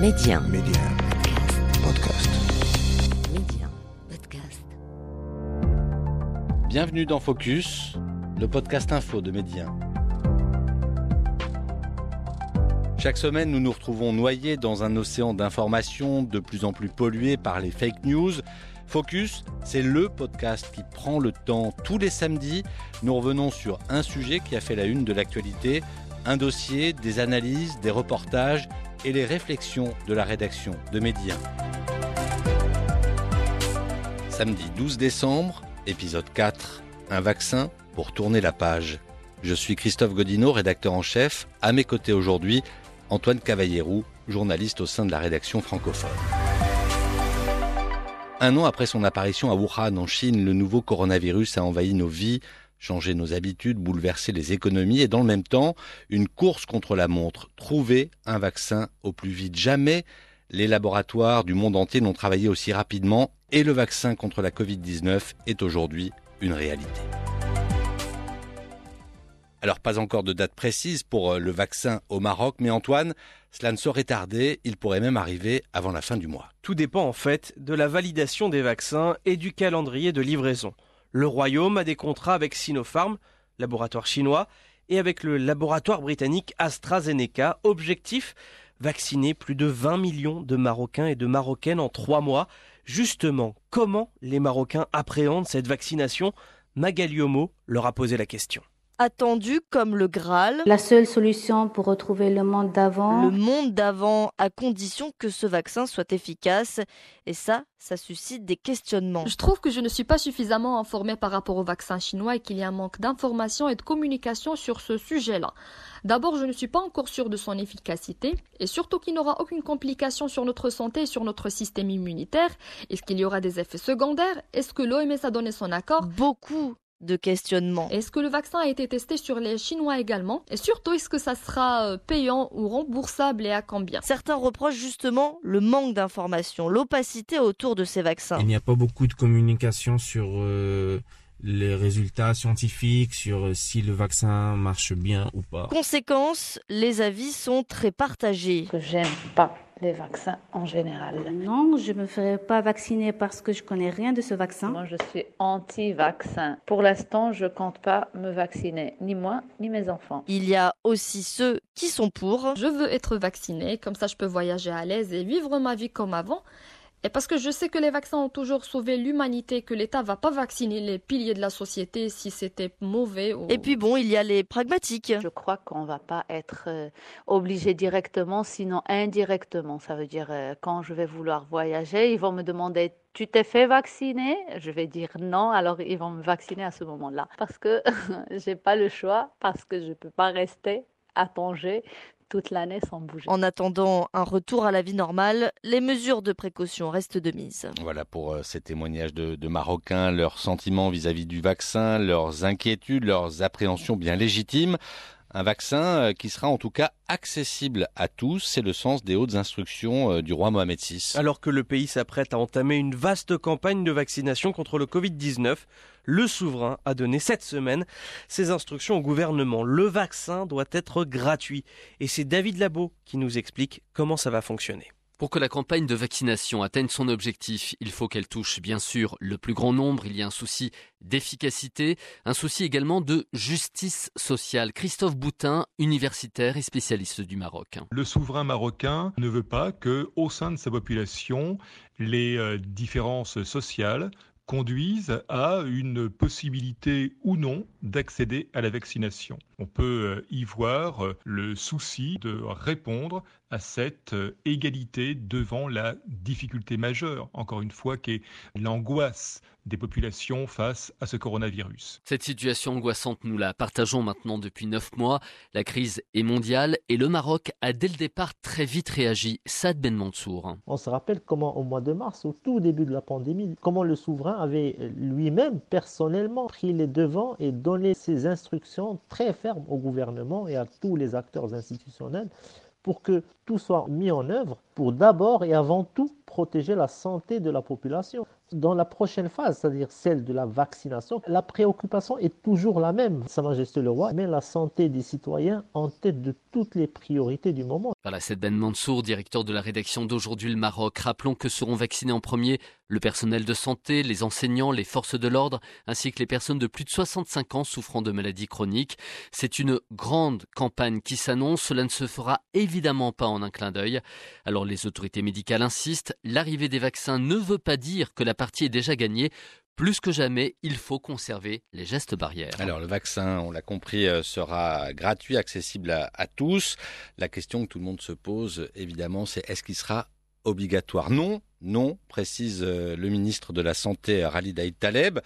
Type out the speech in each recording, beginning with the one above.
Média. Média. Podcast. Média. Podcast. Bienvenue dans Focus, le podcast info de Média. Chaque semaine, nous nous retrouvons noyés dans un océan d'informations de plus en plus pollué par les fake news. Focus, c'est le podcast qui prend le temps tous les samedis. Nous revenons sur un sujet qui a fait la une de l'actualité, un dossier, des analyses, des reportages et les réflexions de la rédaction de Média. Samedi 12 décembre, épisode 4, un vaccin pour tourner la page. Je suis Christophe Godineau, rédacteur en chef. À mes côtés aujourd'hui, Antoine Cavallérou, journaliste au sein de la rédaction francophone. Un an après son apparition à Wuhan en Chine, le nouveau coronavirus a envahi nos vies, changé nos habitudes, bouleversé les économies et dans le même temps, une course contre la montre, trouver un vaccin au plus vite. Jamais les laboratoires du monde entier n'ont travaillé aussi rapidement et le vaccin contre la Covid-19 est aujourd'hui une réalité. Alors pas encore de date précise pour euh, le vaccin au Maroc, mais Antoine, cela ne saurait tarder, il pourrait même arriver avant la fin du mois. Tout dépend en fait de la validation des vaccins et du calendrier de livraison. Le Royaume a des contrats avec Sinopharm, laboratoire chinois, et avec le laboratoire britannique AstraZeneca. Objectif vacciner plus de 20 millions de Marocains et de Marocaines en trois mois. Justement, comment les Marocains appréhendent cette vaccination? Magali Homo leur a posé la question. Attendu comme le Graal, La seule solution pour retrouver le monde d'avant, le monde d'avant, à condition que ce vaccin soit efficace. Et ça, ça suscite des questionnements. Je trouve que je ne suis pas suffisamment informée par rapport au vaccin chinois et qu'il y a un manque d'information et de communication sur ce sujet-là. D'abord, je ne suis pas encore sûre de son efficacité et surtout qu'il n'aura aucune complication sur notre santé et sur notre système immunitaire. Est-ce qu'il y aura des effets secondaires? Est-ce que l'OMS a donné son accord? Beaucoup de questionnements. Est-ce que le vaccin a été testé sur les Chinois également? Et surtout, est-ce que ça sera euh, payant ou remboursable et à combien? Certains reprochent justement le manque d'information, l'opacité autour de ces vaccins. Il n'y a pas beaucoup de communication sur euh, les résultats scientifiques, sur euh, si le vaccin marche bien ou pas. Conséquence, les avis sont très partagés. que j'aime pas les vaccins en général. non, je me ferai pas vacciner parce que je connais rien de ce vaccin. Moi, je suis anti-vaccin. Pour l'instant, je compte pas me vacciner, ni moi, ni mes enfants. Il y a aussi ceux qui sont pour. Je veux être vaccinée, comme ça je peux voyager à l'aise et vivre ma vie comme avant. Et parce que je sais que les vaccins ont toujours sauvé l'humanité, que l'État va pas vacciner les piliers de la société si c'était mauvais. Ou... Et puis bon, il y a les pragmatiques. Je crois qu'on va pas être euh, obligé directement, sinon indirectement. Ça veut dire euh, quand je vais vouloir voyager, ils vont me demander tu t'es fait vacciner? Je vais dire non, alors ils vont me vacciner à ce moment-là parce que j'ai pas le choix, parce que je peux pas rester à Tanger toute l'année sans bouger. En attendant un retour à la vie normale, les mesures de précaution restent de mise. Voilà pour euh, ces témoignages de, de Marocains, leurs sentiments vis-à-vis du vaccin, leurs inquiétudes, leurs appréhensions bien légitimes. Un vaccin euh, qui sera en tout cas accessible à tous, c'est le sens des hautes instructions euh, du roi Mohamed VI. Alors que le pays s'apprête à entamer une vaste campagne de vaccination contre le Covid-19, le souverain a donné cette semaine ses instructions au gouvernement. Le vaccin doit être gratuit. Et c'est David Labo qui nous explique comment ça va fonctionner. Pour que la campagne de vaccination atteigne son objectif, il faut qu'elle touche bien sûr le plus grand nombre. Il y a un souci d'efficacité, un souci également de justice sociale. Christophe Boutin, universitaire et spécialiste du Maroc. Le souverain marocain ne veut pas que, au sein de sa population, les euh, différences sociales conduisent à une possibilité ou non d'accéder à la vaccination. On peut euh, y voir euh, le souci de répondre à cette euh, égalité devant la difficulté majeure, encore une fois, qui est l'angoisse des populations face à ce coronavirus. Cette situation angoissante, nous la partageons maintenant depuis neuf mois. La crise est mondiale et le Maroc a dès le départ très vite réagi. Saad Ben Mansour. On se rappelle comment au mois de mars, au tout début de la pandémie, comment le souverain avait lui-même personnellement pris les devants et donné ses instructions très fermes au gouvernement et à tous les acteurs institutionnels pour que tout soit mis en œuvre pour d'abord et avant tout protéger la santé de la population. Dans la prochaine phase, c'est-à-dire celle de la vaccination, la préoccupation est toujours la même. Sa Majesté le Roi met la santé des citoyens en tête de toutes les priorités du moment. Voilà, c'est Ben Mansour, directeur de la rédaction d'aujourd'hui le Maroc. Rappelons que seront vaccinés en premier le personnel de santé, les enseignants, les forces de l'ordre, ainsi que les personnes de plus de 65 ans souffrant de maladies chroniques. C'est une grande campagne qui s'annonce. Cela ne se fera évidemment pas en un clin d'œil. Alors les autorités médicales insistent, l'arrivée des vaccins ne veut pas dire que la partie est déjà gagnée. Plus que jamais, il faut conserver les gestes barrières. Alors le vaccin, on l'a compris, euh, sera gratuit, accessible à, tous. La question que tout le monde se pose, évidemment, c'est est-ce qu'il sera obligatoire? Non, non, précise euh, le ministre de la Santé, Ralid Aïd Taleb.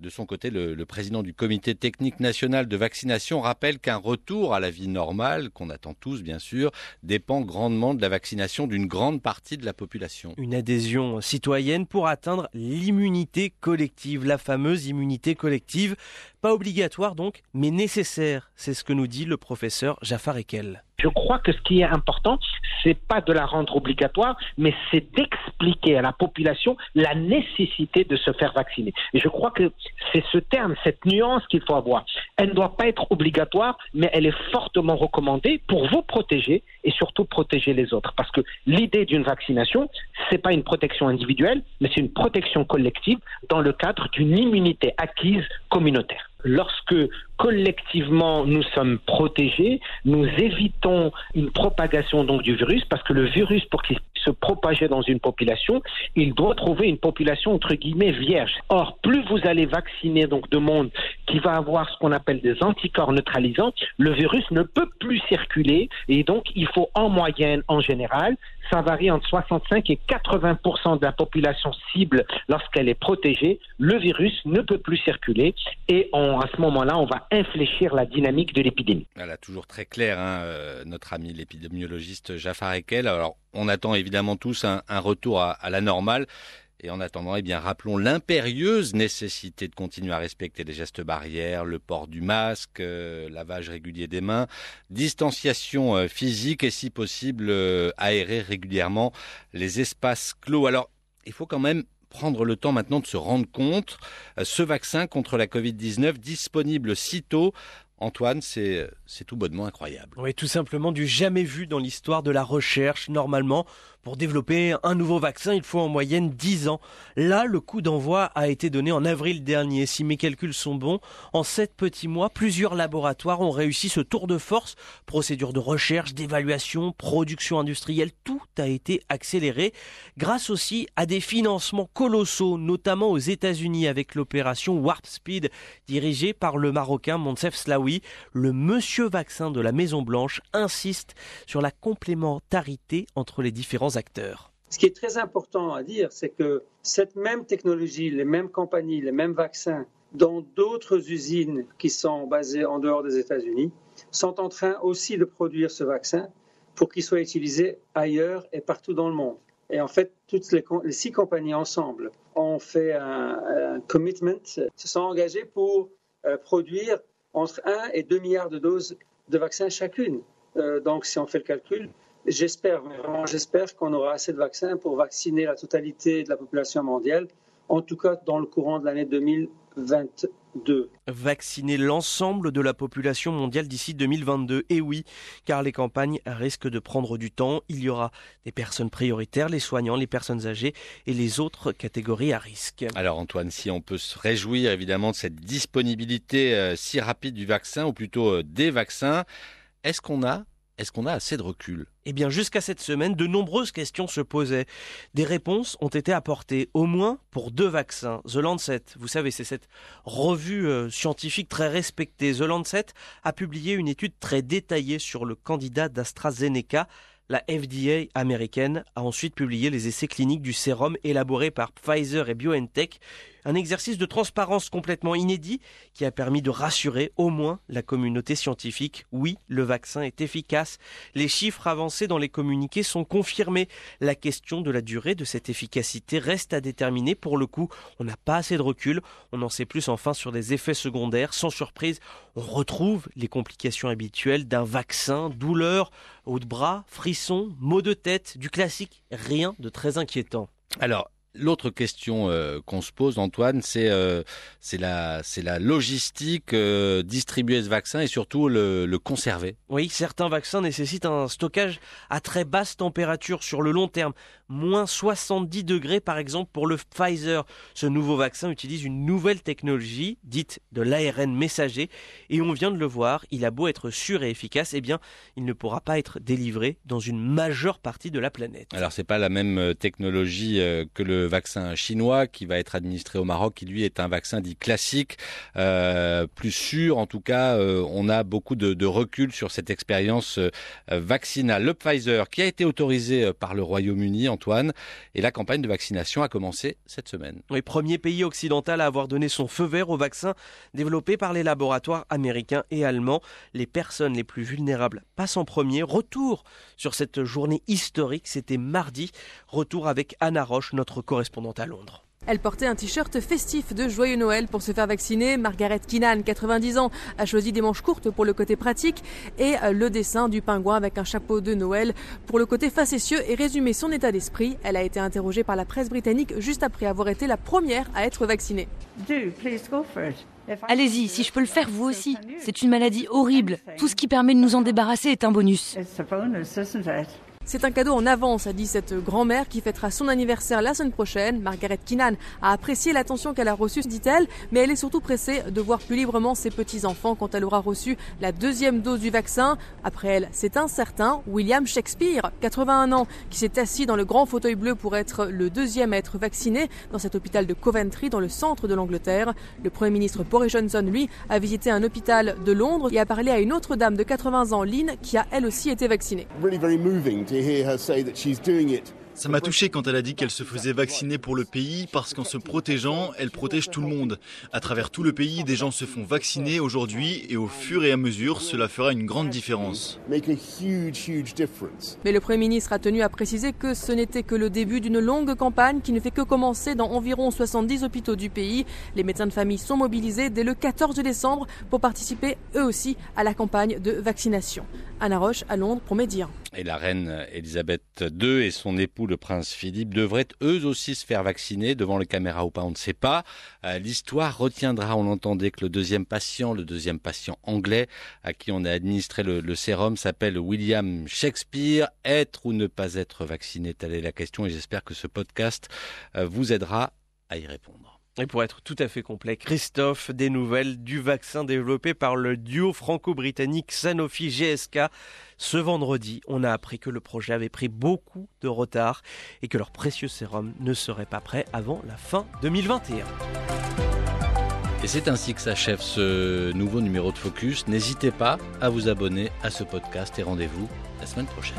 De son côté, le, président du comité technique national de vaccination rappelle qu'un retour à la vie normale, qu'on attend tous bien sûr, dépend grandement de la vaccination d'une grande partie de la population. Une adhésion citoyenne pour atteindre l'immunité collective, la fameuse immunité collective. Pas obligatoire donc, mais nécessaire. C'est ce que nous dit le professeur Jafar Ekel. Je crois que ce qui est important, c'est pas de la rendre obligatoire, mais c'est d'expliquer à la population la nécessité de se faire vacciner. Et je crois que c'est ce terme, cette nuance qu'il faut avoir. Elle ne doit pas être obligatoire, mais elle est fortement recommandée pour vous protéger et surtout protéger les autres. Parce que l'idée d'une vaccination, c'est pas une protection individuelle, mais c'est une protection collective dans le cadre d'une immunité acquise communautaire lorsque collectivement nous sommes protégés, nous évitons une propagation donc du virus parce que le virus pour qu'il se propager dans une population, il doit trouver une population entre guillemets vierge. Or, plus vous allez vacciner donc de monde qui va avoir ce qu'on appelle des anticorps neutralisants, le virus ne peut plus circuler et donc il faut en moyenne en général, ça varie entre 65 et 80% de la population cible lorsqu'elle est protégée, le virus ne peut plus circuler et à ce moment-là, on va infléchir la dynamique de l'épidémie. Voilà, toujours très clair, hein, euh, notre ami l'épidémiologiste Jafar Ekel. Alors, on attend évidemment tous un, retour à la normale. Et en attendant, eh bien, rappelons l'impérieuse nécessité de continuer à respecter les gestes barrières, le port du masque, euh, lavage régulier des mains, distanciation euh, physique et si possible euh, aérer régulièrement les espaces clos. Alors, il faut quand même prendre le temps maintenant de se rendre compte, ce vaccin contre la Covid-19 disponible si tôt Antoine, c'est tout bonnement incroyable. Oui, tout simplement du jamais vu dans l'histoire de la recherche. Normalement, pour développer un nouveau vaccin, il faut en moyenne 10 ans. Là, le coup d'envoi a été donné en avril dernier. Si mes calculs sont bons, en 7 petits mois, plusieurs laboratoires ont réussi ce tour de force. Procédure de recherche, d'évaluation, production industrielle, tout a été accéléré grâce aussi à des financements colossaux, notamment aux États-Unis avec l'opération Warp Speed dirigée par le Marocain Monsef Slaoui. Le monsieur vaccin de la Maison Blanche insiste sur la complémentarité entre les différents acteurs. Ce qui est très important à dire, c'est que cette même technologie, les mêmes compagnies, les mêmes vaccins, dans d'autres usines qui sont basées en dehors des États-Unis, sont en train aussi de produire ce vaccin pour qu'il soit utilisé ailleurs et partout dans le monde. Et en fait, toutes les, six compagnies ensemble ont fait un, un, commitment, se sont engagées pour euh, produire entre 1 et 2 milliards de doses de vaccins chacune. Euh, donc, si on fait le calcul, j'espère, vraiment j'espère qu'on aura assez de vaccins pour vacciner la totalité de la population mondiale, en tout cas dans le courant de l'année 2022. Vacciner l'ensemble de la population mondiale d'ici 2022. Et oui, car les campagnes risquent de prendre du temps. Il y aura des personnes prioritaires, les soignants, les personnes âgées et les autres catégories à risque. Alors Antoine, si on peut se réjouir évidemment de cette disponibilité euh, si rapide du vaccin, ou plutôt euh, des vaccins, est-ce qu'on a est-ce qu'on a assez de recul? Eh bien, jusqu'à cette semaine, de nombreuses questions se posaient. Des réponses ont été apportées, au moins pour deux vaccins. The Lancet, vous savez, c'est cette revue euh, scientifique très respectée. The Lancet a publié une étude très détaillée sur le candidat d'AstraZeneca. La FDA américaine a ensuite publié les essais cliniques du sérum élaboré par Pfizer et BioNTech, un exercice de transparence complètement inédit qui a permis de rassurer au moins la communauté scientifique. Oui, le vaccin est efficace. Les chiffres avancés dans les communiqués sont confirmés. La question de la durée de cette efficacité reste à déterminer. Pour le coup, on n'a pas assez de recul. On en sait plus enfin sur les effets secondaires. Sans surprise, on retrouve les complications habituelles d'un vaccin, douleur, haut de bras, frissons, maux de tête, du classique. Rien de très inquiétant. Alors, L'autre question euh, qu'on se pose, Antoine, c'est euh, la, la logistique, euh, distribuer ce vaccin et surtout le, le, conserver. Oui, certains vaccins nécessitent un stockage à très basse température sur le long terme, moins 70 degrés par exemple pour le Pfizer. Ce nouveau vaccin utilise une nouvelle technologie dite de l'ARN messager et on vient de le voir, il a beau être sûr et efficace, eh bien il ne pourra pas être délivré dans une majeure partie de la planète. Alors c'est pas la même technologie que le vaccin chinois qui va être administré au Maroc, qui lui est un vaccin dit classique, euh, plus sûr. En tout cas, euh, on a beaucoup de, de, recul sur cette expérience euh, vaccinale. Le Pfizer, qui a été autorisé par le Royaume-Uni, Et la campagne de vaccination a commencé cette semaine. Oui, premier pays occidental à avoir donné son feu vert au vaccin développé par les laboratoires américains et allemands. Les personnes les plus vulnérables passent en premier. Retour sur cette journée historique, c'était mardi. Retour avec Anna Roche, notre correspondante à Londres. Elle portait un t-shirt festif de Joyeux Noël pour se faire vacciner. Margaret Keenan, 90 ans, a choisi des manches courtes pour le côté pratique et euh, le dessin du pingouin avec un chapeau de Noël pour le côté facétieux et résumer son état d'esprit. Elle a été interrogée par la presse britannique juste après avoir été la première à être vaccinée. Allez-y, si je peux le faire, vous aussi. C'est une maladie horrible. Tout ce qui permet de nous en débarrasser est un bonus. C'est un cadeau en avance, a dit cette grand-mère qui fêtera son anniversaire la semaine prochaine. Margaret Keenan a apprécié l'attention qu'elle a reçue, dit-elle, mais elle est surtout pressée de voir plus librement ses petits-enfants quand elle aura reçu la deuxième dose du vaccin. Après elle, c'est un certain William Shakespeare, 81 ans, qui s'est assis dans le grand fauteuil bleu pour être le deuxième à être vacciné dans cet hôpital de Coventry, dans le centre de l'Angleterre. Le Premier ministre Boris Johnson, lui, a visité un hôpital de Londres et a parlé à une autre dame de 80 ans, Lynn, qui a elle aussi été vaccinée. Ça m'a touché quand elle a dit qu'elle se faisait vacciner pour le pays parce qu'en se protégeant, elle protège tout le monde. À travers tout le pays, des gens se font vacciner aujourd'hui et au fur et à mesure, cela fera une grande différence. Mais le Premier ministre a tenu à préciser que ce n'était que le début d'une longue campagne qui ne fait que commencer dans environ 70 hôpitaux du pays. Les médecins de famille sont mobilisés dès le 14 décembre pour participer eux aussi à la campagne de vaccination. Anna Roche à Londres pour Média. Et la reine Elisabeth II et son époux le prince Philippe devraient eux aussi se faire vacciner devant les caméras ou pas, on ne sait pas. Euh, l'histoire retiendra, on l'entendait, que le deuxième patient, le deuxième patient anglais à qui on a administré le, sérum s'appelle William Shakespeare. Être ou ne pas être vacciné, telle est la question et j'espère que ce podcast euh, vous aidera à y répondre. Et pour être tout à fait complet, Christophe, des nouvelles du vaccin développé par le duo franco-britannique Sanofi-GSK. Ce vendredi, on a appris que le projet avait pris beaucoup de retard et que leur précieux sérum ne serait pas prêt avant la fin 2021. Et c'est ainsi que s'achève ce nouveau numéro de Focus. N'hésitez pas à vous abonner à ce podcast et rendez-vous la semaine prochaine.